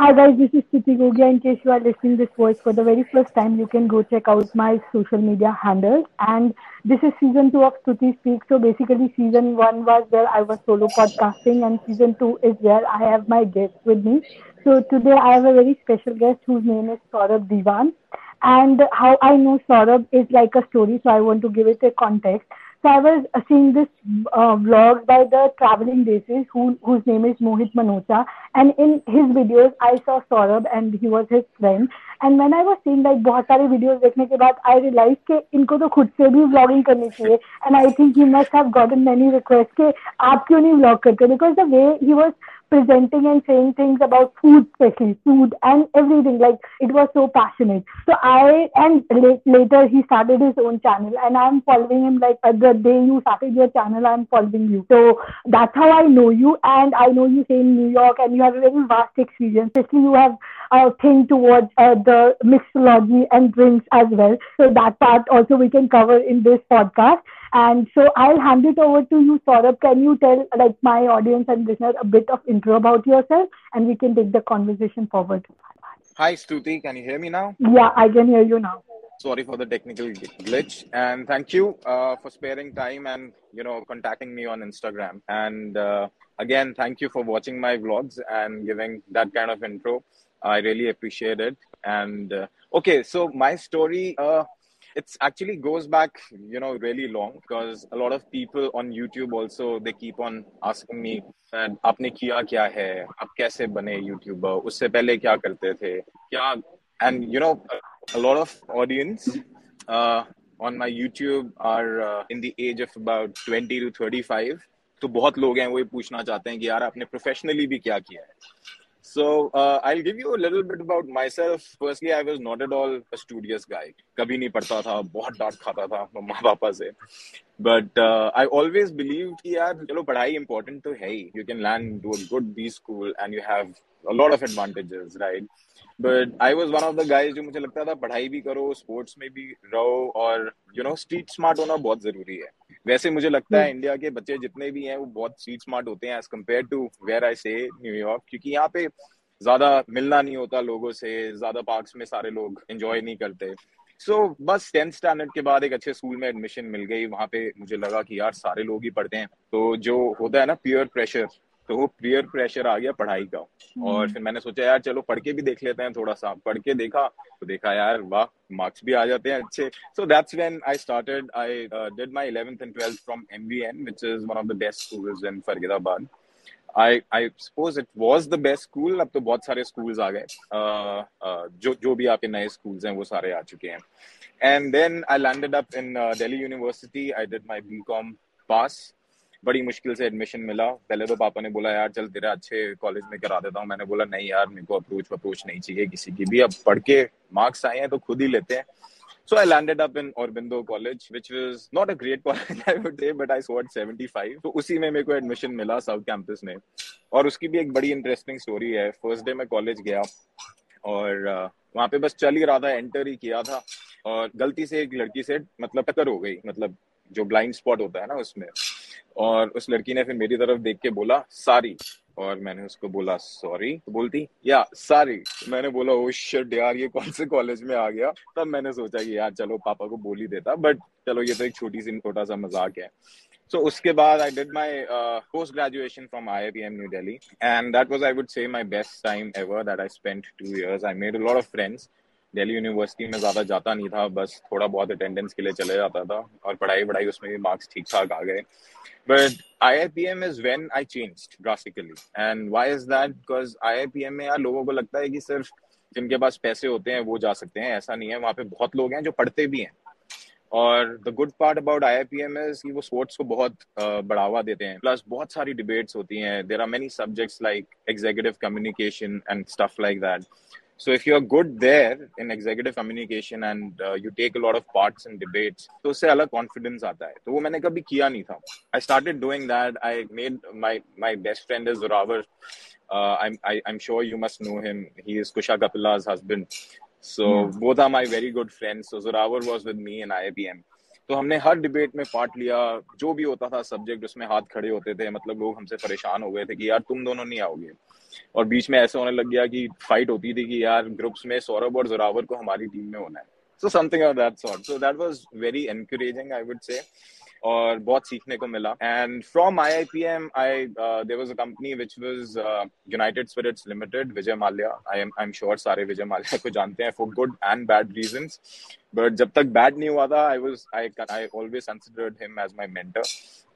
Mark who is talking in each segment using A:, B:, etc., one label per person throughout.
A: Hi guys, this is Stiti Gogia. In case you are listening this voice for the very first time, you can go check out my social media handles. And this is season two of Stuti Speak. So basically, season one was where I was solo podcasting, and season two is where I have my guests with me. So today I have a very special guest whose name is Saurabh Divan. And how I know Saurabh is like a story, so I want to give it a context. So I was seeing this uh, vlog by the traveling basis who, whose name is Mohit Manocha. And in his videos, I saw Saurabh and he was his friend. And when I was seeing like बहुत सारे videos देखने के बाद I realized कि इनको तो खुद से भी vlogging करनी चाहिए. And I think he must have gotten many requests कि आप क्यों नहीं vlog करते? Because the way he was presenting and saying things about food, especially food and everything. Like it was so passionate. So I and later he started his own channel, and I'm following him. Like uh, the day you started your channel, I'm following you. So that's how I know you, and I know you stay in New York, and you have a very vast experience. Especially you have a thing towards uh, the mixology and drinks as well. So that part also we can cover in this podcast. And so I'll hand it over to you, Saurabh. Can you tell like my audience and listeners a bit of intro about yourself, and we can take the conversation forward.
B: Hi, Stuti. Can you hear me now?
A: Yeah, I can hear you now.
B: Sorry for the technical glitch, and thank you uh, for sparing time and you know contacting me on Instagram. And uh, again, thank you for watching my vlogs and giving that kind of intro. I really appreciate it. And uh, okay, so my story Uh, it's actually goes back you know really long because a lot of people on youtube also they keep on asking me that आपने किया क्या है आप कैसे बने YouTuber उससे पहले क्या करते थे क्या and you know a lot of audience uh, on my youtube are uh, in the age of about 20 to 35 तो बहुत लोग हैं वो ये पूछना चाहते हैं कि यार आपने प्रोफेशनली भी क्या किया है So uh, I'll give you a little bit about myself. Firstly, I was not at all a studious guy. कभी नहीं पढ़ता था बहुत डांट खाता था मम्मा पापा से बट आई ऑलवेज बिलीव कि यार चलो पढ़ाई इंपॉर्टेंट तो है ही you can learn do a good be school and you have a lot of advantages right But i was one of the guys जो मुझे लगता था पढ़ाई भी करो स्पोर्ट्स में भी रहो और यू नो स्ट्रीट स्मार्ट होना बहुत ज़रूरी है। वैसे मुझे लगता है इंडिया के बच्चे जितने भी हैं वो बहुत स्ट्रीट स्मार्ट होते हैं as compare to where I say New York क्योंकि यहाँ पे ज़्यादा मिलना नहीं होता लोगों से ज़्यादा पार्क्स में सारे लोग एंजॉय नहीं करते। सो so, बस टेंथ स्टैंडर्ड के बाद एक अच्छे स्कूल में एडमिशन मिल गई। वहाँ पे मुझे लगा कि यार सारे लोग ही पढ़ते हैं। तो जो होता है ना प्योर प्रेशर तो वो पियर प्रेशर आ गया पढ़ाई का। और फिर मैंने सोचा यार चलो पढ़ के भी देख लेते हैं थोड़ा सा। पढ़ के देखा तो देखा यार वाह मार्क्स भी आ जाते हैं अच्छे। So that's when I started I did my 11th and 12th from MVN which is one of the best schools in Faridabad I I suppose it was the best school अब तो बहुत सारे schools आ गए। Uh, uh, जो जो भी आपके नए स्कूल्स हैं वो सारे आ चुके हैं। And then I landed up in Delhi university I did my BCom pass बड़ी मुश्किल से एडमिशन मिला। पहले तो पापा ने बोला यार चल तेरा अच्छे कॉलेज में करा देता हूँ। मैंने बोला नहीं यार मेरे को अप्रोच अप्रोच नहीं चाहिए किसी की भी। अब पढ़ के मार्क्स आए हैं तो खुद ही लेते हैं। So I landed up in Aurobindo College, which was not a great college, I would say, but I scored 75. तो उसी में मेरे को एडमिशन मिला साउथ कैंपस में। और उसकी भी एक बड़ी इंटरेस्टिंग स्टोरी है। फ़र्स्ट डे मैं कॉलेज गया और uh, वहाँ पे बस चल ही रहा था एंटर ही किया था। और गलती से एक लड़की से मतलब टक्कर हो गई मतलब जो ब्लाइंड स्पॉट होता है ना उसमें। और उस लड़की ने फिर मेरी तरफ़ देख के बोला सारी। और मैंने उसको बोला सॉरी। तो बोलती या सॉरी। तो मैंने बोला oh, ओ शिट यार ये कौन से कॉलेज में आ गया? तब मैंने सोचा कि यार चलो पापा को बोल ही देता बट चलो ये तो एक छोटी सी छोटा सा मज़ाक है। सो so, उसके बाद I did my post graduation from IITM New Delhi and that was I would say my best time ever that I spent 2 years I made a lot of friends Delhi university में ज़्यादा जाता नहीं था, बस थोड़ा बहुत attendance के लिए चले जाता था और पढ़ाई पढ़ाई उसमें भी मार्क्स ठीक ठाक आ गए। But I I P M is when I change drastically and why is that because I I P M में यार लोगों को लगता है कि सिर्फ़ जिनके पास पैसे होते हैं वो जा सकते हैं। ऐसा नहीं है, वहाँ पे बहुत लोग हैं जो पढ़ते भी हैं। और the good part about I I P M is कि वो स्पोर्ट्स को बहुत बढ़ावा देते हैं। प्लस बहुत सारी डिबेट्स होती हैं। There are many subjects like executive communication and stuff like that So if you're good there in executive communication and uh, you take a lot of parts in debates, तो उससे अलग confidence आता है तो वो मैंने कभी किया नहीं था I started doing that. I made my my best friend is Zoravar. Uh, I'm I, I'm sure you must know him. He is Kusha Kapila's husband. So yeah. both are my very good friends. So Zoravar was with me in IIPM. तो हमने हर debate में part लिया, जो भी होता था subject उसमें हाथ खड़े होते थे मतलब लोग हमसे परेशान हो गए थे कि यार तुम दोनों नहीं आओगे। और बीच में ऐसे होने लग गया कि फाइट होती थी कि यार ग्रुप्स में सौरभ और जोरावर को हमारी टीम में होना है। So something of that sort so that was very encouraging I would say और बहुत सीखने को मिला। And from I I P M I there was a company which was United Spirits Limited Vijay Mallya I am I am sure सारे विजय माल्या को जानते हैं for good and bad reason but जब तक बैड नहीं हुआ था I was I I always considered him as my mentor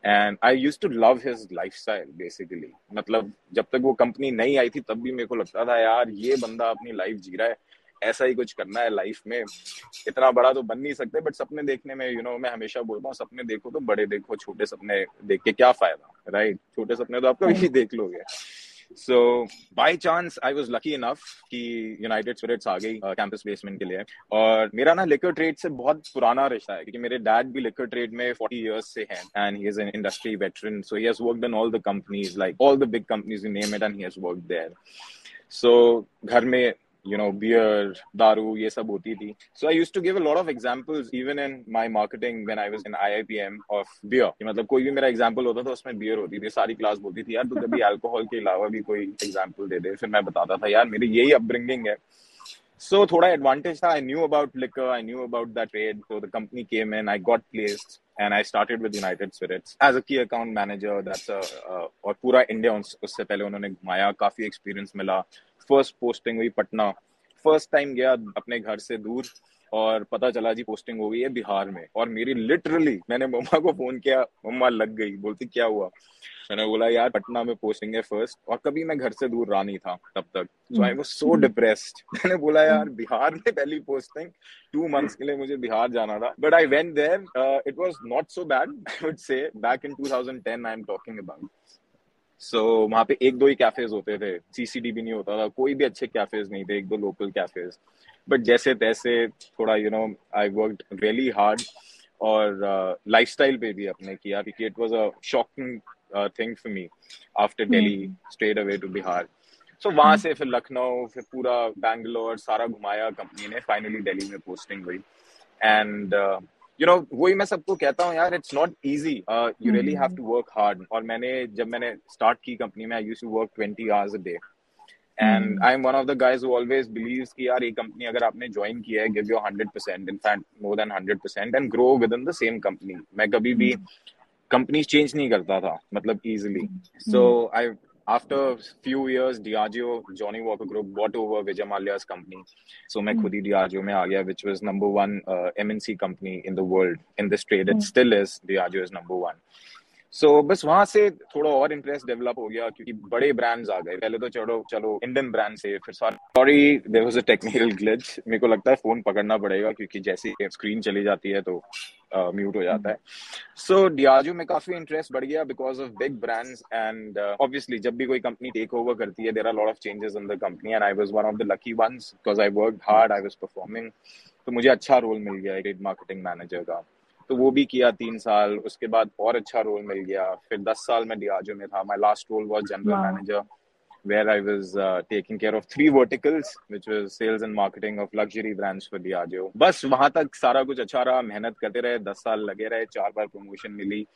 B: and I used to love his lifestyle basically मतलब जब तक वो कंपनी नहीं आई थी, तब भी मेरे को लगता था, यार, ये बंदा अपनी लाइफ जी रहा है। ऐसा ही कुछ करना है लाइफ में। इतना बड़ा तो बन नहीं सकते बट सपने देखने में यू you नो know, मैं हमेशा बोलता हूँ सपने देखो तो बड़े देखो छोटे सपने देख के क्या फ़ायदा राइट right? छोटे सपने तो आप कभी देख लोगे। So by chance I was lucky enough कि यूनाइटेड स्पिरिट्स आ गई कैंपस uh, प्लेसमेंट के लिए। और मेरा ना लिकर ट्रेड से बहुत पुराना रिश्ता है क्योंकि मेरे डैड भी लिकर ट्रेड में 40 इयर्स से हैं and he is an industry veteran so he has worked in all the companies like all the big companies name it and he has worked there so घर में you no beer दारू ये सब होती थी so I used to give a lot of examples even in my marketing when I was in IIPM of beer कि मतलब कोई भी मेरा एग्जांपल होता था उसमें बियर होती थी सारी क्लास बोलती थी यार तू कभी अल्कोहल के अलावा भी कोई एग्जांपल दे दे। फिर मैं बताता था यार मेरी यही अपब्रिंगिंग है। सो so, थोड़ा एडवांटेज था। I knew about liquor I knew about that trade so the company came in I got placed and I started with United Spirits as a key account manager that's और पूरा India उससे पहले उन्होंने घुमाया काफ़ी experience मिला। First posting हुई Patna. First time गया अपने घर से दूर और पता चला जी पोस्टिंग हो गई है बिहार में। और मेरी लिटरली मैंने मम्मा को फ़ोन किया मम्मा लग गई बोलती क्या हुआ? मैंने बोला यार पटना में पोस्टिंग है फ़र्स्ट और कभी मैं घर से दूर रहा नहीं था तब तक। सो आई वाज सो डिप्रेस्ड मैंने बोला यार बिहार में पहली पोस्टिंग टू मंथ्स के लिए मुझे बिहार जाना था. But I went there it was not so bad I would say back in 2010 I am talking about so so, वहाँ पे एक दो ही कैफेज होते थे। सीसीडी भी नहीं होता था। कोई भी अच्छे कैफेज नहीं थे। एक दो लोकल कैफेज बट जैसे तैसे थोड़ा you know I work really hard और लाइफस्टाइल uh, पे भी अपने किया क्योंकि it was a shocking thing for me after Delhi straight away to Bihar so वहाँ से फिर लखनऊ फिर पूरा बैंगलोर सारा घुमाया। कंपनी ने फाइनली दिल्ली में पोस्टिंग हुई। एंड यू नो वही मैं सबको कहता हूँ यार it's not easy you really have to work hard और मैंने जब मैंने स्टार्ट की कंपनी में I used to work twenty hours a day and I am one of the guys always believes कि यार ये कंपनी अगर आपने ज्वाइन किया है give your hundred percent in fact more than hundred percent and grow within the same company मैं कभी भी कंपनी hmm. चेंज नहीं करता था मतलब easily so I after few years, Diageo, Johnny Walker Group bought over Vijay Mallya's company. So मैं खुद ही Diageo में आ गया, which was number one uh, MNC company in the world in this trade. It still is. Diageo is number one. So so, बस वहाँ से थोड़ा और interest develop हो गया क्योंकि बड़े ब्रांड्स आ गए पहले तो चलो चलो इंडियन ब्रांड से फिर sorry there was a technical glitch मेरे को लगता है फ़ोन पकड़ना पड़ेगा क्योंकि जैसे स्क्रीन चली जाती है तो म्यूट uh, हो जाता है। सो डियाजो में काफ़ी इंटरेस्ट बढ़ गया because of big brands and obviously जब भी कोई कंपनी टेक ओवर करती है there are lot of changes in the company and I was one of the lucky ones because I work hard I was performing तो मुझे अच्छा role मिल गया एक मार्केटिंग मैनेजर का। तो वो भी किया तीन साल उसके बाद और अच्छा रोल मिल गया। फिर दस साल में डियाजो में था। My last role was general manager where I was uh, taking care of three verticals, which was sales and marketing of luxury brands for Diageo. बस वहाँ तक सारा कुछ अच्छा रहा मेहनत करते रहे दस साल लगे रहे चार बार प्रमोशन मिली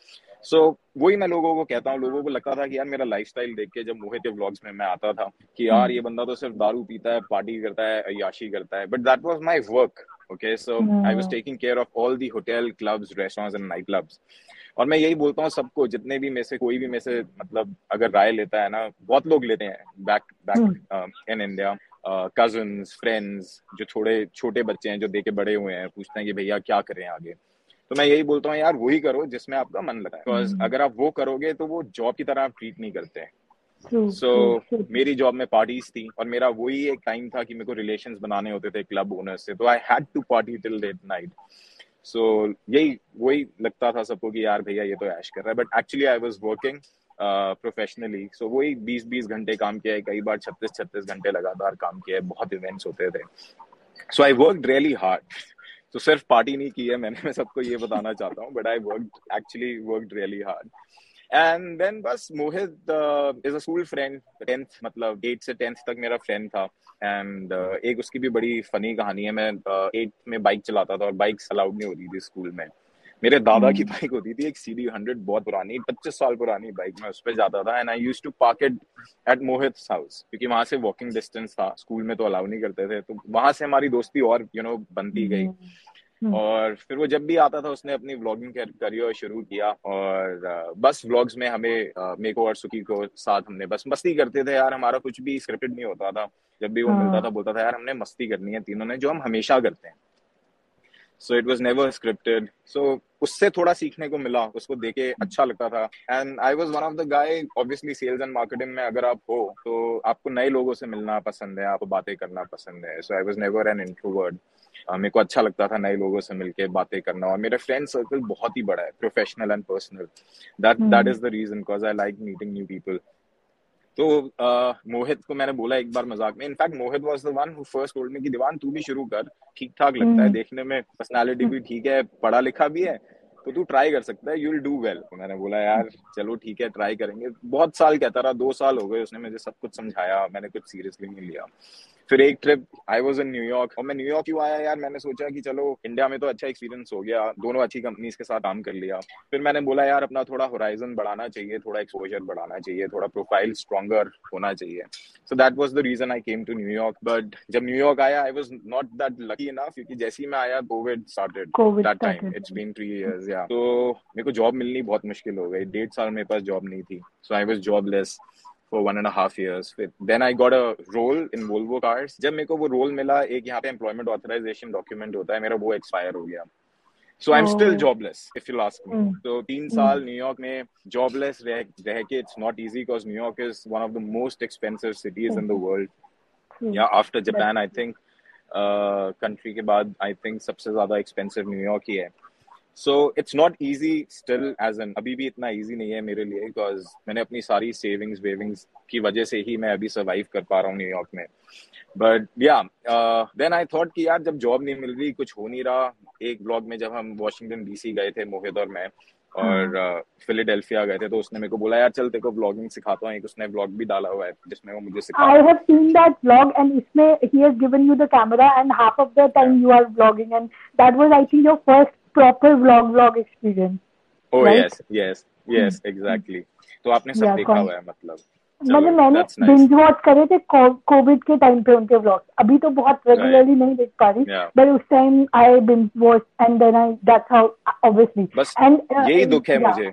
B: सो so, वही मैं लोगों को कहता हूँ लोगों को लगता था कि यार मेरा लाइफस्टाइल देख के जब मोहित के व्लॉग्स में मैं आता था कि यार ये बंदा तो सिर्फ़ दारू पीता है पार्टी करता है अयाशी करता है but that was my work okay so yeah. i was taking care of all the hotel clubs restaurants and night clubs और मैं यही बोलता हूँ सबको जितने भी में से कोई भी में से मतलब अगर राय लेता है ना बहुत लोग लेते हैं। Back back in India cousin friends जो थोड़े छोटे बच्चे हैं जो देखे बड़े हुए हैं पूछते हैं कि भैया क्या करें आगे? तो मैं यही बोलता हूँ यार वही करो जिसमें आपका मन लगा है बिकॉज़ hmm. अगर आप वो करोगे तो वो जॉब की तरह आप ट्रीट नहीं करते हैं। सो so, मेरी जॉब में पार्टीज़ थी और मेरा वही एक टाइम था कि मेरे को रिलेशन बनाने होते थे क्लब ओनर से। तो I had to party till late night so यही, वही लगता था सबको कि यार भैया ये तो ऐश कर रहा है। But actually I was working professionally so वही बीस बीस घंटे काम किया है। कई बार छत्तीस छत्तीस घंटे लगातार काम किया है। बहुत इवेंट्स होते थे। So I work really hard तो सिर्फ़ पार्टी नहीं की है मैंने। मैं सबको ये बताना चाहता हूँ। But I work actually work really hard and then बस Mohit is a school friend tenth मतलब एट से टेंथ तक मेरा फ्रेंड था। एंड uh, एक उसकी भी बड़ी फनी कहानी है। मैं एट uh, में बाइक चलाता था और बाइक अलाउड नहीं होती थी स्कूल में। मेरे दादा की बाइक होती थी एक सी डी हंड्रेड बहुत पुरानी पच्चीस साल पुरानी बाइक में उस पर जाता था। And I used to park it at Mohit house क्योंकि वहाँ से वॉकिंग डिस्टेंस था। स्कूल में तो अलाउ नहीं करते थे। तो वहाँ से हमारी दोस्ती और यू you नो know, बनती गई। हम्म। और फिर वो जब भी आता था उसने अपनी व्लॉगिंग करियर शुरू किया। और बस व्लॉग्स में हमें मेरे को और सुखी को साथ हमने बस मस्ती करते थे यार। हमारा कुछ भी स्क्रिप्टेड नहीं होता था। जब भी वो हाँ। मिलता था बोलता था यार हमने मस्ती करनी है तीनों ने जो हम हमेशा करते हैं। So it was never scripted so उससे थोड़ा सीखने को मिला उसको देखे अच्छा लगता था। And I was one of the guy obviously sales and marketing में अगर आप हो तो आपको नए लोगों से मिलना पसंद है आपको बातें करना पसंद है। So I was never an introvert मेरे को अच्छा लगता था नए लोगों से मिलके बातें करना और मेरा फ्रेंड सर्कल बहुत ही बड़ा है professional and personal that that is the reason because I like meeting new people तो मोहित को मैंने बोला एक बार मज़ाक में in fact Mohit was the one who first told me कि दीवान तू भी शुरू कर ठीक ठाक लगता है हम्म। देखने में पर्सनालिटी भी ठीक है पढ़ा लिखा भी है तो तू ट्राई कर सकता है यू विल डू वेल मैंने बोला यार चलो ठीक है ट्राई करेंगे। बहुत साल कहता रहा दो साल हो गए उसने मुझे सब कुछ समझाया मैंने कुछ सीरियसली नहीं लिया। फिर एक trip I was in New York और मैं न्यूयॉर्क क्यों आया यार? मैंने सोचा कि चलो इंडिया में तो अच्छा एक्सपीरियंस हो गया। दोनों अच्छी कंपनीज़ के साथ काम कर लिया। फिर मैंने बोला यार अपना थोड़ा होराइजन बढ़ाना चाहिए थोड़ा एक्सपोजर बढ़ाना चाहिए थोड़ा प्रोफ़ाइल स्ट्रॉगर होना चाहिए. So that was the reason I came to New York but जब न्यूयॉर्क आया I was not that lucky enough क्योंकि जैसे ही मैं आया Covid started that time it's been three years या तो मेरे को जॉब मिलनी बहुत मुश्किल हो गई। डेढ़ साल मेरे पास जॉब नहीं थी। So I was jobless for one and a half years. Then I got a role in Volvo cars. जब मेरे को वो रोल मिला एक यहाँ पे एम्प्लॉयमेंट ऑथराइजेशन डॉक्यूमेंट होता है मेरा वो एक्सपायर हो गया। So I am still jobless if you last me तो तीन साल न्यूयॉर्क में जॉबलेस रह रह के it's not easy because New York is one of the most expensive cities in the world या after Japan I think country के बाद आई थिंक सबसे ज़्यादा एक्सपेंसिव न्यूयॉर्क ही है। So it's not easy still as an अभी भी इतना ईजी नहीं है मेरे लिए बिकॉज़ मैंने अपनी सारी सेविंग्स वेविंग्स की वजह से ही मैं अभी सर्वाइव कर पा रहा हूँ न्यूयॉर्क में। बट या देन आई थॉट कि यार जब जॉब नहीं मिल रही कुछ हो नहीं रहा। एक ब्लॉग में जब हम वॉशिंगटन डीसी गए थे मोहित और मैं और फिलाडेल्फिया हाँ। uh, गए थे तो उसने मेरे को बोला यार चल तेरे को ब्लॉगिंग सिखाता हूँ। एक उसने ब्लॉग भी डाला हुआ है जिसमें वो मुझे सिखा
A: I have seen that blog and इसमें he has given you the camera and half of the time you are blogging and that was I think your first proper vlog vlog experience.
B: Oh right? yes, yes, yes, hmm. exactly. तो आपने सब yeah, देखा हुआ है मतलब
A: मतलब मैंने binge watch करे थे कोविड के टाइम पे उनके व्लॉग अभी तो बहुत रेगुलरली नहीं देख पा रही बट उस time I binge watch and then I that's how obviously
B: and यही दुख है मुझे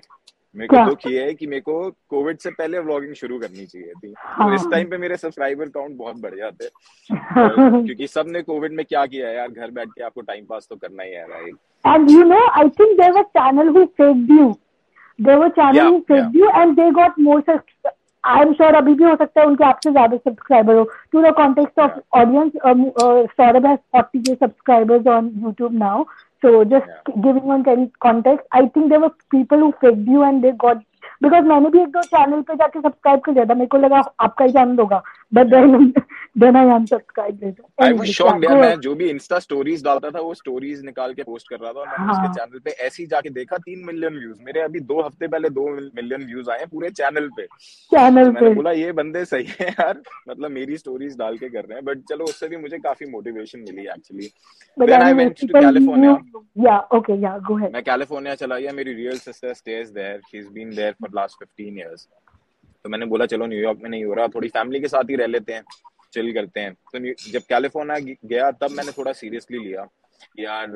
B: मेरे को दुख ये है कि मेरे को कोविड से पहले व्लॉगिंग शुरू करनी चाहिए थी। हाँ. तो इस टाइम पे मेरे सब्सक्राइबर काउंट बहुत बढ़ जाते। क्योंकि सबने कोविड में क्या किया है यार? घर बैठ के आपको टाइम पास तो करना ही है right
A: and you know I think there was channel who faked you there were channel who faked you and they got more I am sure अभी भी हो सकता है उनके आपसे ज़्यादा सब्सक्राइबर हो। To the context of audience Saurabh has 40 K subscribers on YouTube now So just yeah. giving one context, I think there were people who faked you and they got because मैंने भी एक दो channel पे जाके subscribe कर दिया था मेरे को लगा आपका ही चैनल होगा but then then I unsubscribe
B: I was shocked यार मैं जो भी इंस्टा स्टोरीज डालता था वो स्टोरीज निकाल के पोस्ट कर रहा था और मैंने हाँ. उसके चैनल पे ऐसे ही जाके देखा तीन मिलियन व्यूज़ मेरे अभी दो हफ़्ते पहले दो मिलियन व्यूज़ आए पूरे चैनल पे।
A: चैनल तो पे।
B: बोला ये बंदे सही है यार मतलब मेरी स्टोरीज डाल के कर रहे हैं। बट चलो उससे भी मुझे काफ़ी motivation milli actually then I went to California
A: yeah okay yeah go ahead
B: मैं कैलिफ़ोर्निया चला गया मेरी real sister stays there she is been there for last 15 years तो मैंने बोला चलो न्यूयॉर्क में नहीं हो रहा थोड़ी फैमिली के साथ ही रह लेते हैं। चिल करते हैं। तो जब कैलिफ़ोर्निया गया, तब मैंने थोड़ा सीरियसली लिया यार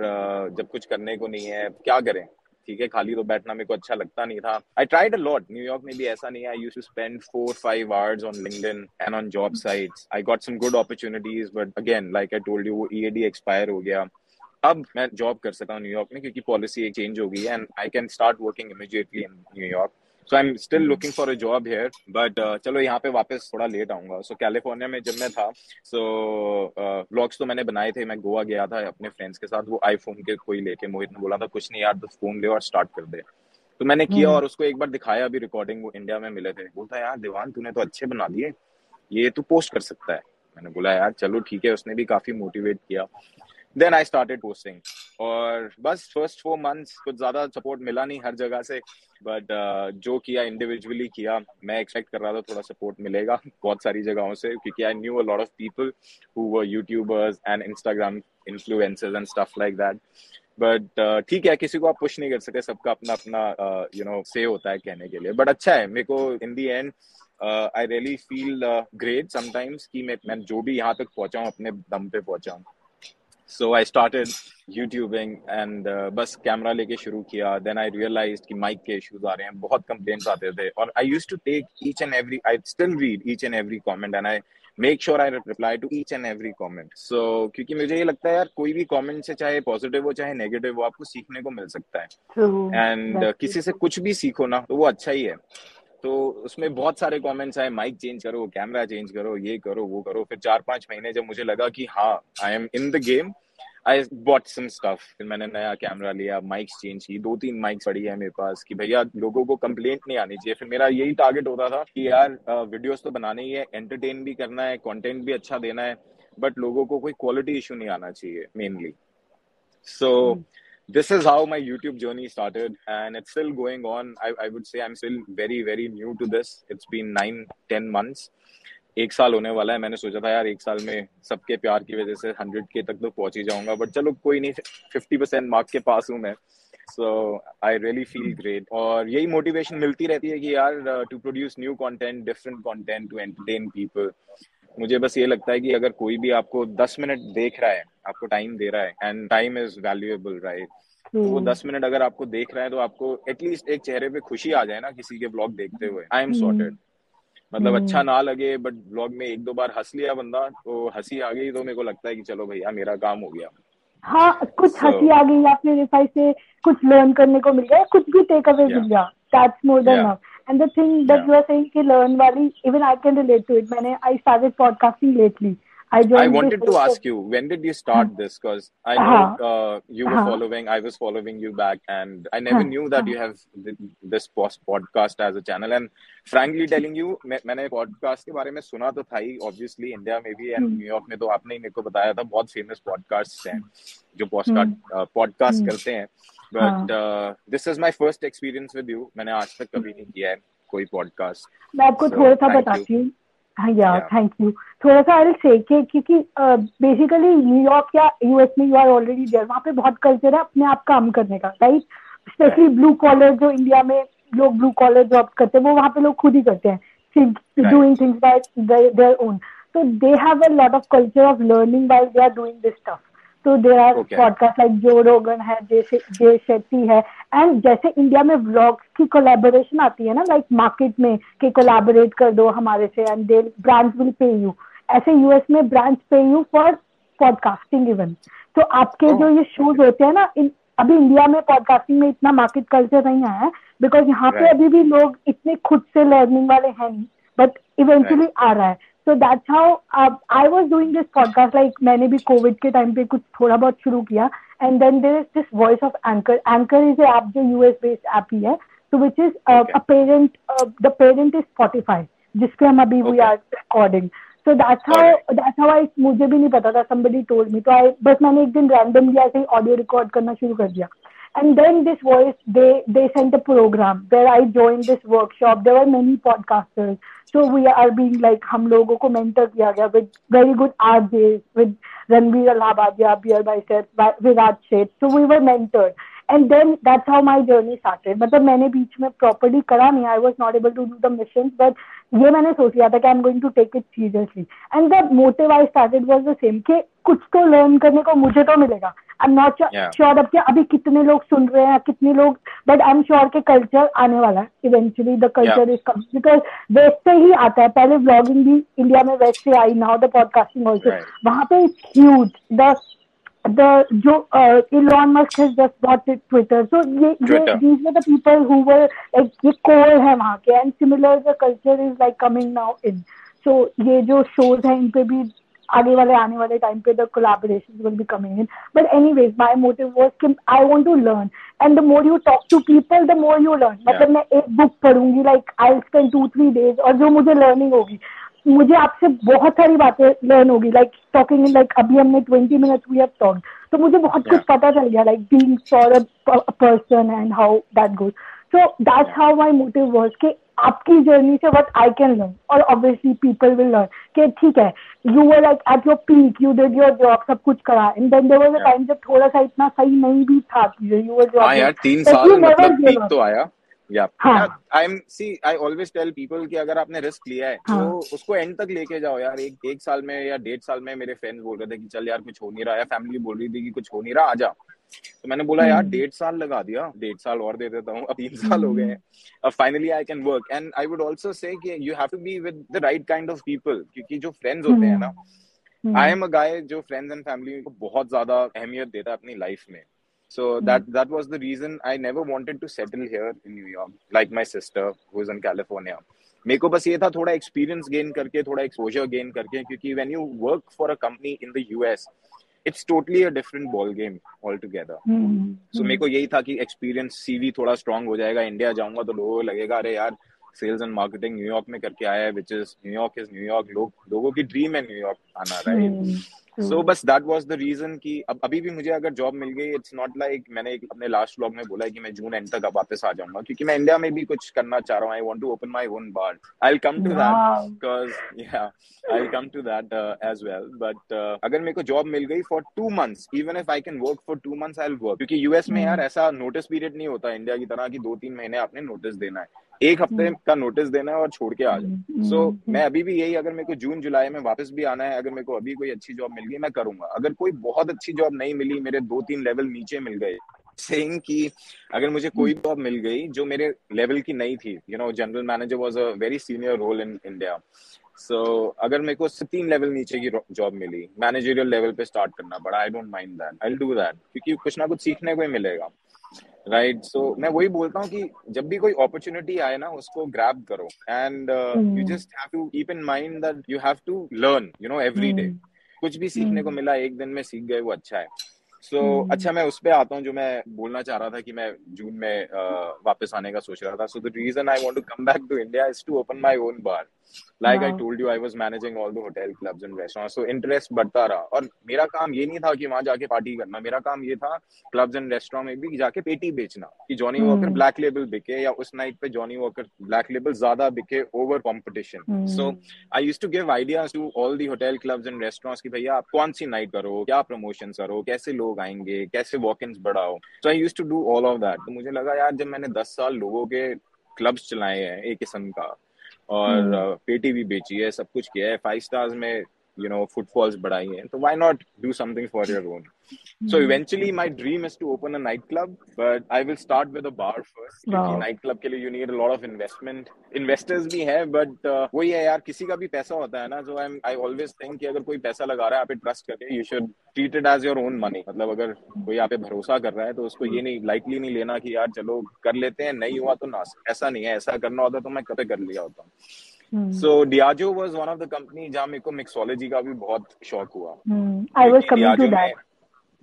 B: जब कुछ करने को नहीं है, क्या करें? ठीक है, खाली तो बैठना मेरे को अच्छा लगता नहीं था। I tried a lot New York में भी ऐसा नहीं है। I use to spend four five hours on LinkedIn and on job sites I got some good opportunities but again like I told you वो ईएडी e एक्सपायर हो गया। अब मैं जॉब कर सकता हूँ न्यूयॉर्क में, क्योंकि पॉलिसी एक चेंज हो गई है and I can start working immediately in New York so I am still looking for a job here but चलो यहाँ पे वापस थोड़ा लेट आऊँगा। सो कैलिफ़ोर्निया में जब मैं था सो ब्लॉग्स uh, तो मैंने बनाए थे मैं गोवा गया था अपने फ्रेंड्स के साथ वो आईफोन के कोई लेके मोहित ने बोला था कुछ नहीं यार तो फ़ोन ले और स्टार्ट कर दे। तो मैंने किया हम्म। और उसको एक बार दिखाया अभी रिकॉर्डिंग वो इंडिया में मिले थे। बोलता यार दीवान तूने तो अच्छे बना दिए ये तू पोस्ट कर सकता है। मैंने बोला यार चलो ठीक है। उसने भी काफ़ी मोटिवेट किया। देन आई स्टार्टेड पोस्टिंग और बस फ़र्स्ट फोर मंथ्स कुछ ज़्यादा सपोर्ट मिला नहीं हर जगह से बट uh, जो किया इंडिविजुअली किया मैं एक्सपेक्ट कर रहा था थोड़ा सपोर्ट मिलेगा बहुत सारी जगहों से क्योंकि I knew a lot of people who were YouTubers and Instagram influencers and stuff like that but ठीक है किसी को आप पुश नहीं कर सकते सबका अपना अपना यू नो से होता है कहने के लिए। बट अच्छा है मेरे को in the end I really feel great sometimes कि मैं मैं जो भी यहाँ तक पहुँचा अपने दम पे पहुँचा so I started youtubing and बस कैमरा लेके शुरू किया। देन आई रियलाइज़ कि माइक के इश्यूज़ आ रहे हैं। बहुत कंप्लेंट्स आते थे। और I use to take each and every I still read each and every comment and I make sure I reply to each and every comment so क्योंकि मुझे ये लगता है यार कोई भी कॉमेंट से चाहे पॉजिटिव हो चाहे नेगेटिव हो आपको सीखने को मिल सकता है। एंड uh, किसी से कुछ भी सीखो ना तो वो अच्छा ही है। तो उसमें बहुत सारे कमेंट्स आए माइक चेंज करो कैमरा चेंज करो, ये करो, वो करो। फिर चार पाँच महीने जब मुझे लगा कि हाँ I am in the game I bought some stuff फिर मैंने नया कैमरा लिया माइक्स चेंज की दो तीन माइक्स पड़ी है मेरे पास कि भैया लोगों को कंप्लेंट नहीं आनी चाहिए। फिर मेरा यही टारगेट होता था कि यार वीडियोस तो बनाने ही है एंटरटेन भी करना है कंटेंट भी अच्छा देना है बट लोगों को कोई क्वालिटी इशू नहीं आना चाहिए mainly so this is how my YouTube journey started, and it's still going on. I, I would say I'm still very, very new to this. It's been nine, ten months. एक साल होने वाला है मैंने सोचा था यार एक साल में सबके प्यार की वजह से हंड्रेड के तक तो पहुँच ही जाऊँगा बट चलो कोई नहीं फिफ्टी परसेंट मार्क के पास हूँ मैं so I really feel great और यही मोटिवेशन मिलती रहती है कि यार to produce new content different content to entertain people मुझे बस ये लगता है कि अगर कोई भी आपको दस मिनट देख रहा है आपको टाइम दे रहा है and time is valuable right तो वो दस मिनट अगर आपको देख रहा है तो आपको एटलीस्ट एक चेहरे पे खुशी आ जाए ना किसी के ब्लॉग देखते हुए। आई एम सॉर्टेड मतलब hmm. अच्छा ना लगे बट ब्लॉग में एक दो बार हंस लिया बंदा तो हँसी आ गई तो मेरे को लगता है कि चलो भैया मेरा काम हो गया।
A: हाँ कुछ so, हँसी आ गई अपने रिफाई से कुछ लर्न करने को मिल गया कुछ भी टेक अवे मिल गया that's more than enough and the thing that you are saying कि लर्न वाली even I can relate to it मैंने I started podcasting lately
B: I. I wanted to ask you when did you start this? Because I know uh-huh. uh, you were uh-huh. following, I was following you back, and I never uh-huh. knew that you have this post podcast as a channel. And frankly telling you, मैंने podcast के बारे में सुना तो था ही obviously India में भी and New York में तो आपने ही मेरे को बताया था बहुत फ़ेमस पॉडकास्ट हैं जो पॉडकास्ट पॉडकास्ट करते हैं but this is my first experience with you मैंने आज तक कभी नहीं किया है कोई पॉडकास्ट
A: मैं आपको थोड़ा सा बताती हूँ हाँ या थैंक यू थोड़ा सा अरे से क्योंकि बेसिकली न्यूयॉर्क या यूएस में यू आर ऑलरेडी देयर वहाँ पे बहुत कल्चर है अपने आप काम करने का राइट स्पेशली ब्लू कॉलर जो इंडिया में लोग ब्लू कॉलर जॉब करते हैं वो वहाँ पे लोग खुद ही करते हैं doing things by their own तो they have a lot of culture of learning by they are doing this stuff तो देर आर पॉडकास्ट लाइक जो रोगन है जय शेट्टी है एंड जैसे इंडिया में व्लॉग्स की कोलेबोरेशन आती है ना लाइक like मार्केट में कि कोलेबोरेट कर दो हमारे से and they brands will pay you ऐसे यूएस में brands pay you for podcasting even तो आपके oh. जो ये शोज़ होते हैं ना इन अभी इंडिया में पॉडकास्टिंग में इतना मार्केट कल्चर नहीं आया है बिकॉज़ यहाँ right. पे अभी भी लोग इतने खुद से लर्निंग वाले हैं नहीं बट इवेंचुअली आ रहा है। So that's how I was doing this podcast like मैंने भी कोविड के टाइम पे कुछ थोड़ा बहुत शुरू किया and then there is this voice of anchor anchor is app जो यूएस बेस्ड एप ही है so which is parent the parent is Spotify जिसके हम अभी we are recording so that's how that's how I मुझे भी नहीं पता था संबडी टोल मी तो आई बस मैंने एक दिन रैंडम दिया ऐसे ऑडियो रिकॉर्ड करना शुरू कर दिया। and then this voice they they sent a program where i joined this workshop there were many podcasters so we are being like hum logo ko mentor kiya gaya with very good RJs with Ranveer Alhabadia Beer myself Virat Sheth so we were mentored and then that's how my journey started मतलब मैंने बीच में properly करा नहीं I was not able to do the missions but ये मैंने सोच लिया था कि I am going to take it seriously and the motive I started was the same कि कुछ तो लर्न करने को मुझे तो मिलेगा आई एम नॉट श्योर अब क्या अभी कितने लोग सुन रहे हैं कितने लोग बट आई एम श्योर के कल्चर आने वाला है eventually the culture is come because west से ही आता है पहले ब्लॉगिंग भी इंडिया में वेस्ट से आई नाउ द पॉडकास्टिंग ऑल्सो वहाँ पे it's huge the the Joe uh, Elon Musk has just bought it Twitter. So ye, Twitter. Ye, these were the people who were like ये core है वहाँ के and similar the culture is like coming now in. So ये जो shows हैं इन पे भी आगे वाले आने वाले टाइम पे they will be coming in but anyways my motive was कि I want to learn and the more you talk to people the more you learn मतलब मैं एक book पढ़ूँगी like I spend two three days और जो मुझे learning होगी मुझे आपसे बहुत सारी बातें लर्न होगी. लाइक टॉकिंग इन लाइक अभी हमने twenty minute we have talked तो मुझे बहुत कुछ पता चल गया like being for a person and how that goes so that's how my motive was के आपकी जर्नी से व्हाट आई कैन लर्न और ऑब्वियसली पीपल विल लर्न कि ठीक है you were like at your peak you did your job सब कुछ करा. And then there was a time जब थोड़ा सा इतना सही नहीं भी था यू वर
B: जॉब हाँ यार 3 साल मतलब पीक तो आया. Yeah I am see I always tell people कि अगर आपने रिस्क लिया है हाँ. तो उसको एंड तक लेके जाओ यार. एक एक साल में या डेढ़ साल में मेरे फ्रेंड्स बोल रहे थे कि चल यार कुछ हो नहीं रहा. है फैमिली बोल रही थी कि कुछ हो नहीं रहा आ जा. तो मैंने बोला यार हम्म। डेढ़ साल लगा दिया डेढ़ साल और दे देता हूँ अब तीन साल हो गए हैं अब finally I can work and I would also say you have to be with the right kind of people क्योंकि जो फ्रेंड्स होते हैं ना आई एम अ गाय जो फ्रेंड्स एंड फैमिली को बहुत ज़्यादा अहमियत देता है अपनी लाइफ में So mm. that that was the reason I never wanted to settle here in New York, like my sister who is in California. मेरे को बस ये था थोड़ा एक्सपीरियंस गेन करके थोड़ा एक्सपोजर गेन करके क्योंकि when you work for a company in the US it's totally a different ball game all together so मेरे को यही था कि एक्सपीरियंस सीवी थोड़ा स्ट्रांग हो जाएगा इंडिया जाऊँगा तो लोगों को लगेगा अरे यार सेल्स एंड मार्केटिंग न्यूयॉर्क में करके आया है which is New York is New York लोग लोगों की ड्रीम है न्यूयॉर्क आना राइट सो बस दैट वाज द रीजन कि अब अभी भी मुझे अगर जॉब मिल गई इट्स नॉट लाइक मैंने एक अपने लास्ट व्लॉग में बोला है कि मैं जून एंड तक वापस आ जाऊँगा क्योंकि मैं इंडिया में भी कुछ करना चाह रहा हूँ। I want to open my own bar I will come to that because yeah I will come to that as well but अगर मेरे को जॉब मिल गई for two months even if I can work for two months I will work क्योंकि US में hmm. यार ऐसा notice period नहीं होता इंडिया की तरह की दो तीन महीने आपने नोटिस देना है। एक हफ़्ते हम्म। का नोटिस देना है और छोड़ के आ जाओ। सो हम्म, so, हम्म, मैं अभी भी यही अगर मेरे को जून जुलाई में वापस भी आना है अगर मेरे को अभी कोई अच्छी जॉब मिल गई मैं करूँगा। अगर कोई बहुत अच्छी जॉब नहीं मिली मेरे दो तीन लेवल नीचे मिल गए सेइंग कि अगर मुझे कोई जॉब मिल गई जो मेरे लेवल की नहीं थी you know general manager was a very senior role in India so अगर मेरे को तीन लेवल नीचे की जॉब मिली मैनेजरियल लेवल पे स्टार्ट करना पड़ा I don't mind that I do that क्योंकि कुछ ना कुछ सीखने को ही मिलेगा। Right right? सो so, मैं वही बोलता हूँ कि जब भी कोई अपॉर्चुनिटी आए ना उसको ग्रैब करो। And you just have to keep in mind that you have to learn you know every day कुछ भी सीखने को hmm. मिला एक दिन में सीख गए वो अच्छा है। सो so, hmm. अच्छा मैं उस पर आता हूँ जो मैं बोलना चाह रहा था कि मैं जून में uh, वापस आने का सोच रहा था। So the reason I want to come back to India is to open my own bar like I told you I was managing all the hotel clubs and restaurants so interest बढ़ता रहा। और मेरा काम ये नहीं था कि वहाँ जाके पार्टी करना। मेरा काम ये था क्लब्स एंड रेस्टोरेंट में भी जाके पेटी बेचना कि जॉनी वॉकर ब्लैक लेबल बिके या उस नाइट पे जॉनी वॉकर ब्लैक लेबल ज़्यादा बिके over competition so I use to give ideas to all the hotel clubs and restaurants की भैया आप कौन सी नाइट करो? क्या प्रमोशन करो? कैसे लोग आएँगे? कैसे वॉक इन बढ़ाओ? So I use to do all of that तो मुझे लगा यार जब मैंने दस साल लोगों के क्लब्स चलाए हैं एक किस्म का और हम्म। पेटी भी बेची है सब कुछ किया है। फाइव स्टार्स में यू नो फुटफॉल्स बढ़ाई है तो why not do something for your own so hmm. eventually my dream is to open a nightclub but I will start with a bar first wow. क्योंकि nightclub के लिए you need a lot of investment. Investors भी हैं but uh, वही है यार किसी का भी पैसा होता है ना so I'm I always think कि अगर कोई पैसा लगा रहा है आप पे ट्रस्ट करके you should treat it as your own money. मतलब अगर कोई आप पे भरोसा कर रहा है तो उसको ये नहीं लाइटली नहीं लेना कि यार चलो कर लेते हैं नहीं हुआ तो ना ऐसा नहीं है ऐसा करना होता तो मैं कभी कर लिया होता so Diageo was one of the company जहाँ मेरे को मिक्सोलॉजी का भी बहुत शौक हुआ।
A: I was coming to that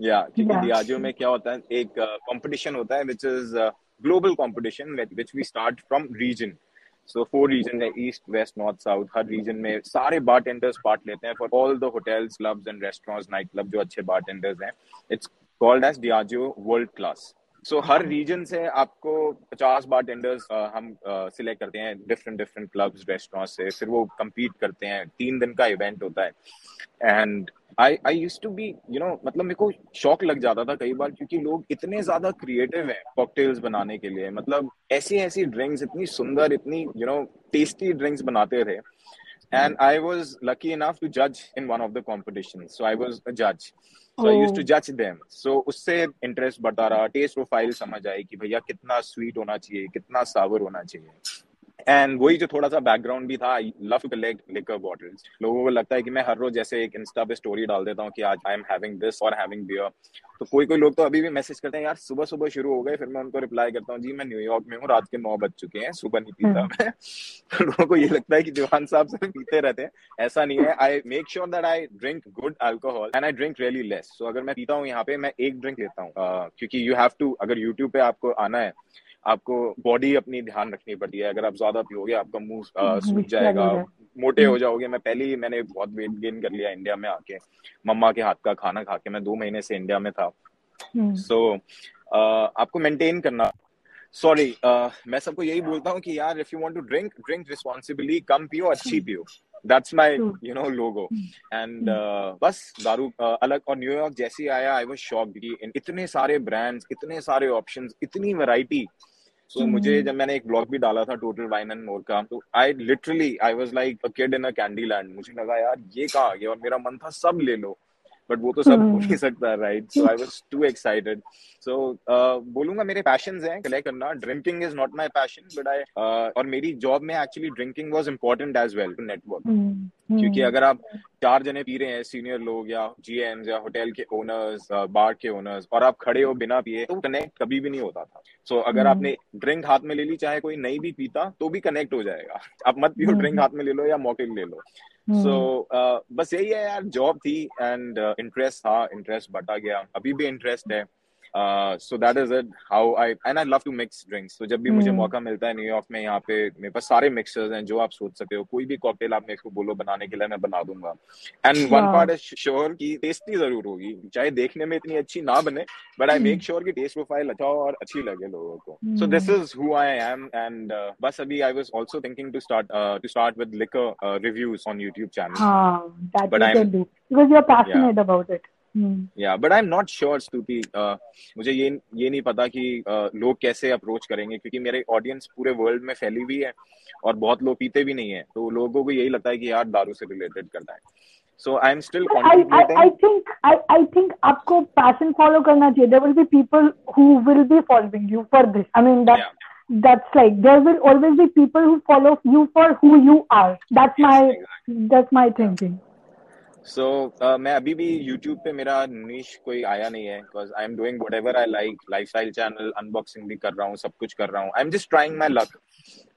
B: yeah क्योंकि डियाजो में क्या होता है एक कंपटीशन uh, होता है which is global competition which we start from region so four region है ईस्ट वेस्ट नॉर्थ साउथ हर रीजन में सारे बार टेंडर्स पार्ट लेते हैं for all the hotels clubs and restaurants night club जो अच्छे बार टेंडर्स हैं it's called as Diageo World Class so her region से आपको पचास बार टेंडर्स हम सिलेक्ट करते हैं डिफरेंट डिफरेंट क्लब्स रेस्टोरेंट से फिर वो कम्पीट करते हैं तीन दिन का इवेंट होता है. And I I use to be you know मतलब मेरे को शौक लग जाता था कई बार क्योंकि लोग इतने ज़्यादा क्रिएटिव हैं कॉकटेल्स बनाने के लिए मतलब ऐसी ऐसी ड्रिंक्स इतनी सुंदर इतनी यू नो टेस्टी ड्रिंक्स बनाते थे and I was lucky enough to judge in one of the competitions. So I was a judge. So oh. I used to judge them. So उससे इंटरेस्ट बढ़ता रहा test profile समझ आई कि भैया कितना sweet होना चाहिए कितना सावर होना चाहिए एंड वही जो थोड़ा सा बैकग्राउंड भी था I love to collect liquor bottles लोगों को लगता है कि मैं हर रोज जैसे एक इंस्टा पे स्टोरी डाल देता हूँ कि आज आई एम हैविंग दिस और हैविंग बियर तो कोई कोई लोग तो अभी भी मैसेज करते हैं यार सुबह सुबह शुरू हो गए फिर मैं उनको रिप्लाई करता हूँ जी मैं न्यूयॉर्क में हूँ रात के नौ बज चुके हैं सुबह नहीं पीता हम्म। मैं। तो लोगों को ये लगता है कि जवान साहब से पीते रहते हैं। ऐसा नहीं है। I make sure that I drink good alcohol and I drink really less so अगर मैं पीता हूँ यहाँ पे मैं एक ड्रिंक लेता हूँ। क्योंकि यू हैव टू अगर यूट्यूब पे आपको आना है आपको बॉडी अपनी ध्यान रखनी पड़ती है। अगर आप ज़्यादा पियोगे आपका मुँह सूख जाएगा मोटे हो जाओगे। मैं पहले ही मैंने बहुत वेट गेन कर लिया इंडिया में आके। मम्मा के हाथ का खाना खा के मैं दो महीने से इंडिया में था। So hmm. so, uh, आपको मेंटेन करना। सॉरी uh, मैं सबको यही बोलता हूँ कि यार if you want to drink drink responsibly कम पियो अच्छी पियो। That's my you know logo and बस दारू uh, अलग। और न्यूयॉर्क जैसे आया आई वाज शॉक्ड कि इतने सारे ब्रांड्स इतने सारे ऑप्शंस इतनी वैरायटी सो so, मुझे जब मैंने एक ब्लॉग भी डाला था टोटल वाइन एंड मोर का तो I literally I was like a kid in a candy land मुझे लगा यार ये कहा गया? और मेरा मन था सब ले लो। बट वो तो सब हो नहीं सकता right so I was too excited so बोलूँगा मेरे पैशंस हैं कलेक्ट करना। Drinking is not my passion but I और मेरी जॉब में actually drinking was important as well to network क्योंकि अगर आप चार जने पी रहे हैं सीनियर लोग या जीएम या होटल के ओनर्स बार के ओनर्स और आप खड़े हो बिना पिए तो कनेक्ट कभी भी नहीं होता था। सो so, अगर आपने ड्रिंक हाथ में ले ली चाहे कोई नहीं भी पीता तो भी कनेक्ट हो जाएगा। आप मत पियो ड्रिंक हाथ में ले लो या मॉकटेल ले लो। सो so, uh, बस यही है यार जॉब थी एंड इंटरेस्ट था इंटरेस्ट बटा गया। अभी भी इंटरेस्ट है। So that is it how I and I love to mix drinks तो जब भी मुझे मौका मिलता है न्यूयॉर्क में यहाँ पे मेरे पास सारे मिक्सर्स हैं जो आप सोच सकते हो। कोई भी कॉकटेल आप मेरे को बोलो बनाने के लिए मैं बना दूँगा। And one part is sure की टेस्टी ज़रूर होगी। चाहे देखने में इतनी अच्छी ना बने बट आई मेक श्योर की टेस्ट प्रोफ़ाइल अच्छा हो और अच्छी लगे लोगों को। So this is who I am and बस अभी I was also thinking to start to start with liquor reviews on YouTube channel
A: but I एम because you're passionate yeah. about it.
B: Yeah but I am not sure Stuti मुझे ये ये नहीं पता कि uh, लोग कैसे अप्रोच करेंगे क्योंकि मेरे ऑडियंस पूरे वर्ल्ड में फैली हुई है और बहुत लोग पीते भी नहीं है तो लोगों को यही लगता है कि यार दारू से रिलेटेड करना है। So I am still
A: I think I think आपको पैशन फॉलो करना चाहिए। There will be people who will be following you for this I mean that that's like there will always be people who follow you for who you are. That's my that's my thinking.
B: So so, uh, मैं अभी भी YouTube पे मेरा निश कोई आया नहीं है because I am doing whatever I like lifestyle channel unboxing भी कर रहा हूँ सब कुछ कर रहा हूँ। I am just trying my luck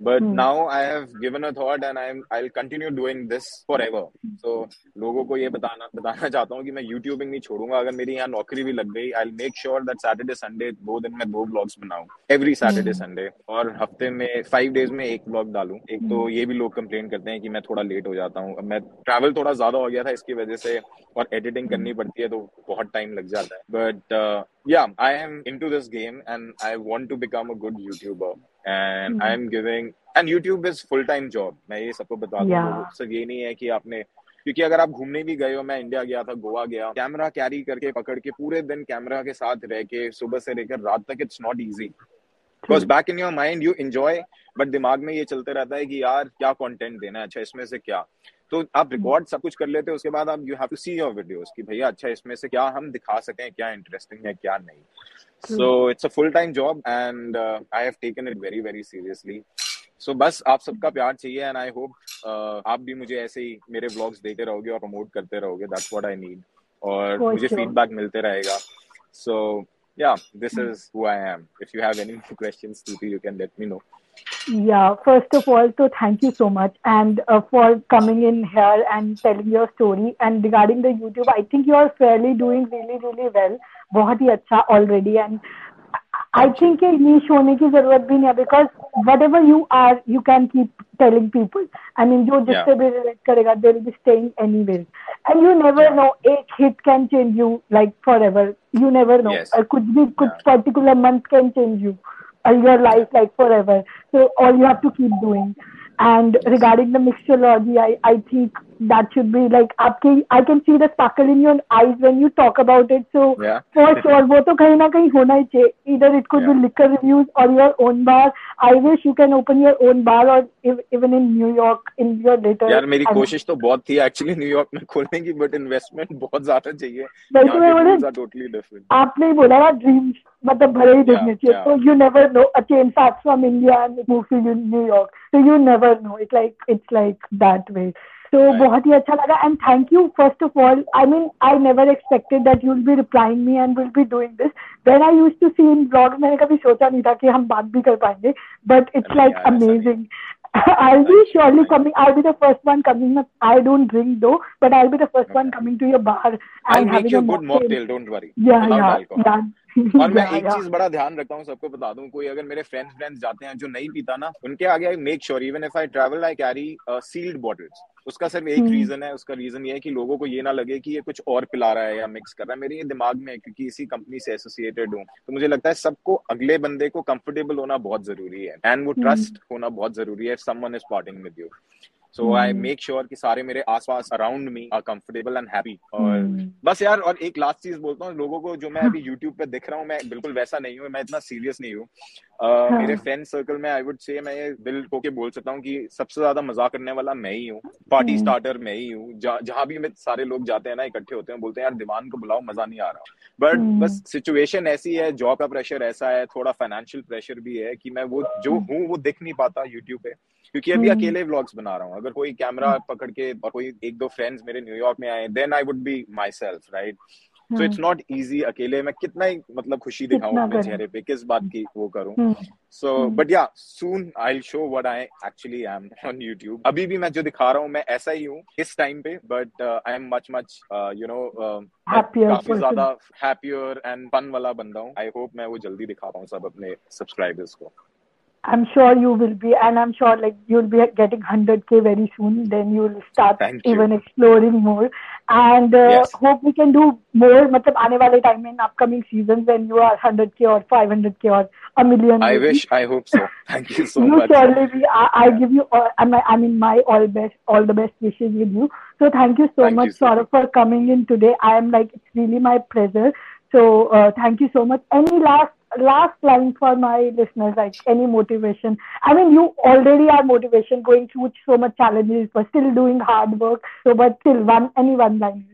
B: but now I have given a thought and I I will continue doing this forever so लोगों को ये बताना बताना चाहता हूँ कि मैं यूट्यूबिंग नहीं छोड़ूँगा। अगर मेरी यहाँ नौकरी भी लग गई I make sure that Saturday Sunday दो दिन में दो ब्लॉग्स बनाऊँ। एवरी सैटरडे संडे और हफ़्ते में फाइव डेज़ में एक ब्लॉग डालू। एक तो hmm. ये भी लोग कंप्लेन करते हैं कि मैं थोड़ा लेट हो जाता हूँ। मैं ट्रैवल थोड़ा ज़्यादा हो गया था इसकी वजह से और एडिटिंग करनी पड़ती है तो बहुत टाइम लग जाता है। But yeah I am into this game and I want to become a good YouTuber and I am giving and YouTube is full time job मैं ये सबको बता दूँ. सिर्फ़ ये नहीं है कि आपने क्योंकि अगर आप घूमने भी गए हो मैं इंडिया गया था गोवा गया कैमरा कैरी करके पकड़ के पूरे दिन कैमरा के साथ रह के सुबह से लेकर रात तक it's not easy because back in your mind you enjoy but दिमाग में ये चलते रहता है कि यार क्या कंटेंट देना है अच्छा इसमें से क्या? तो आप रिकॉर्ड सब कुछ कर लेते हो उसके बाद आप you have to see your videos कि भैया अच्छा इसमें से क्या हम दिखा सकें क्या इंटरेस्टिंग है क्या नहीं। So it's a full time job and I have taken it very very seriously so बस आप सबका प्यार चाहिए एंड आई होप आप भी मुझे ऐसे ही मेरे व्लॉग्स देते रहोगे और प्रमोट करते रहोगे। दैट्स व्हाट आई नीड और मुझे फीडबैक. मिलते रहेगा। सो या hmm. is who i am if you have any questions Stuti, you can let me know
A: Yeah, first of all, so thank you so much and uh, for coming in here and telling your story. And regarding the YouTube, I think you are fairly doing really, really well. बहुत ही अच्छा already and I think ये niche होने की जरूरत भी नहीं है because whatever you are, you can keep telling people. I mean, जो जिससे भी relate करेगा, they will be staying anywhere. And you never yeah. know, एक hit can change you like forever. You never know. Yes. Uh, कुछ भी कुछ yeah. particular month can change you. your life like forever. So all you have to keep doing. And regarding the mixology, I, I think that should be like आपके I can see the sparkle in your eyes when you talk about it. So
B: yeah.
A: for sure वो तो कहीं ना कहीं होना ही चाहिए. Either it could yeah. be liquor reviews or your own bar. I wish you can open your own bar or even in New York in your later.
B: यार मेरी कोशिश तो बहुत थी एक्चुअली न्यूयॉर्क में खोलने की बट इन्वेस्टमेंट बहुत ज़्यादा चाहिए.
A: वैसे मैं बोले
B: टोटली.
A: आपने ही बोला ना ड्रीम्स मतलब भले ही देखने चाहिए. So you never know. A chain starts from India and moves to New York. So you never know. It's like it's like that way. तो बहुत ही अच्छा लगा and thank you first of all I mean I never expected that you will be replying me and will be doing this then I use to see in blog मैंने कभी सोचा नहीं था कि हम बात भी कर पाएँगे but it's like amazing I'll be surely coming. I'll be the first one coming. I don't drink though, but I'll be the first one coming to your bar and
B: I'll make you a good mocktail. Don't worry.
A: Yeah, yeah, yeah.
B: और मैं एक चीज़ बड़ा ध्यान रखता हूँ सबको बता दूँ कोई अगर मेरे फ्रेंड्स फ्रेंड्स जाते हैं जो नहीं पीता ना उनके आगे I make sure even if I travel I carry sealed bottles उसका सिर्फ़ एक रीजन है उसका रीजन ये है कि लोगों को ये ना लगे कि ये कुछ और पिला रहा है या मिक्स कर रहा है। मेरे ये दिमाग में है क्योंकि इसी कंपनी से एसोसिएटेड हूँ। तो मुझे लगता है सबको अगले बंदे को कंफर्टेबल होना बहुत ज़रूरी है। एंड वो ट्रस्ट होना बहुत ज़रूरी है someone is parting with you so I make sure कि सारे मेरे आसपास around me are comfortable and happy और hmm. बस यार और एक लास्ट चीज़ बोलता हूँ लोगों को जो मैं अभी यूट्यूब पे दिख रहा हूँ मैं बिल्कुल वैसा नहीं हूँ मैं इतना सीरियस नहीं हूँ। uh, मेरे फ्रेंड सर्कल में आई वुड से मैं ये दिल को के बोल सकता हूँ कि सबसे ज़्यादा मज़ाक करने वाला मैं ही हूँ पार्टी hmm. स्टार्टर मैं ही हूँ। जहाँ भी मैं सारे लोग जाते हैं ना इकट्ठे होते हैं बोलते हैं यार दिमाग को बुलाओ मज़ा नहीं आ रहा। But hmm. बस सिचुएशन ऐसी है जॉब का प्रेशर ऐसा है थोड़ा फाइनेंशियल प्रेशर भी है कि मैं वो जो हूँ वो दिख नहीं पाता यूट्यूब पे। क्योंकि अभी हम्म। अकेले व्लॉग्स बना रहा हूँ। अगर कोई कैमरा पकड़ के और कोई एक दो फ्रेंड्स मेरे न्यूयॉर्क में आए then I would be myself right so it's not easy अकेले मैं कितना ही मतलब खुशी दिखाऊँ अपने चेहरे पे किस बात की वो करूँ। So but yeah soon I show what I actually am on YouTube अभी भी मैं जो दिखा रहा हूँ मैं ऐसा ही हूँ इस टाइम पे but I am much much you know काफ़ी ज़्यादा हैप्पियर एंड फन वाला बंदा हूँ। आई होप मैं वो जल्दी दिखा पाऊँ सब अपने सब्सक्राइबर्स को।
A: I'm sure you will be, and I'm sure like you'll be getting 100k very soon. Then you'll start
B: Thank
A: even you. exploring more, and uh, yes. hope we can do more. मतलब आने वाले time in upcoming seasons when you are 100k or 500k or a million.
B: I maybe. wish, I hope so. Thank you so
A: you
B: much.
A: You surely be. I, I give you, all, I mean, I mean, my all best, all the best wishes with you. So thank you so
B: thank
A: much,
B: you so
A: Saurabh, for coming in today. I am like, it's really my pleasure. So uh, thank you so much. Any last last line for my listeners, like any motivation. I mean, you already are motivation going through so much challenges, but still doing hard work. So, but still, one any one line.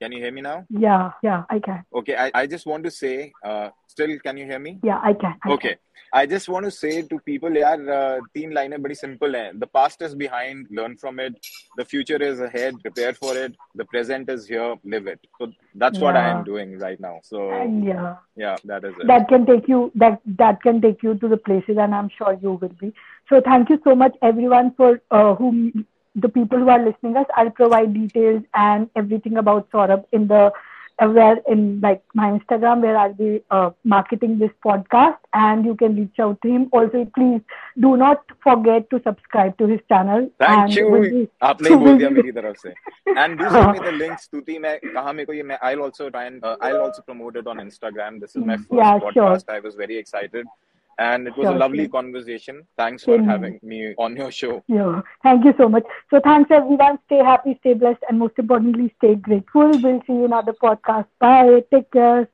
B: Can you hear me now?
A: Yeah, yeah, I can.
B: Okay, I, I just want to say, uh, still, can you hear me?
A: Yeah, I can. I
B: okay.
A: Can.
B: I just want to say to people, yeah, uh, teen line very simple. Hai. The past is behind, learn from it. The future is ahead, prepare for it. The present is here, live it. So that's yeah. what I am doing right now. So and
A: yeah,
B: yeah, that is it.
A: That can take you that that can take you to the places, and I'm sure you will be. So thank you so much, everyone, for uh, whom the people who are listening us, I'll provide details and everything about Saurabh in the uh, where in like my Instagram where I'll be uh, marketing this podcast and you can reach out to him. Also, please do not forget to subscribe to his channel.
B: Thank you. आपने बोल दिया मेरी तरफ से. And do send me the links. Stuti, मैं कहाँ मेरे को ये मैं I'll also try and uh, I'll also promote it on Instagram. This is my first
A: yeah,
B: podcast.
A: Sure.
B: I was very excited. and it was sure, a lovely sure. conversation. Thanks for having me on your show.
A: Yeah, thank you so much. So thanks everyone. Stay happy, stay blessed, and most importantly, stay grateful. We'll see you in another podcast. Bye. Take care.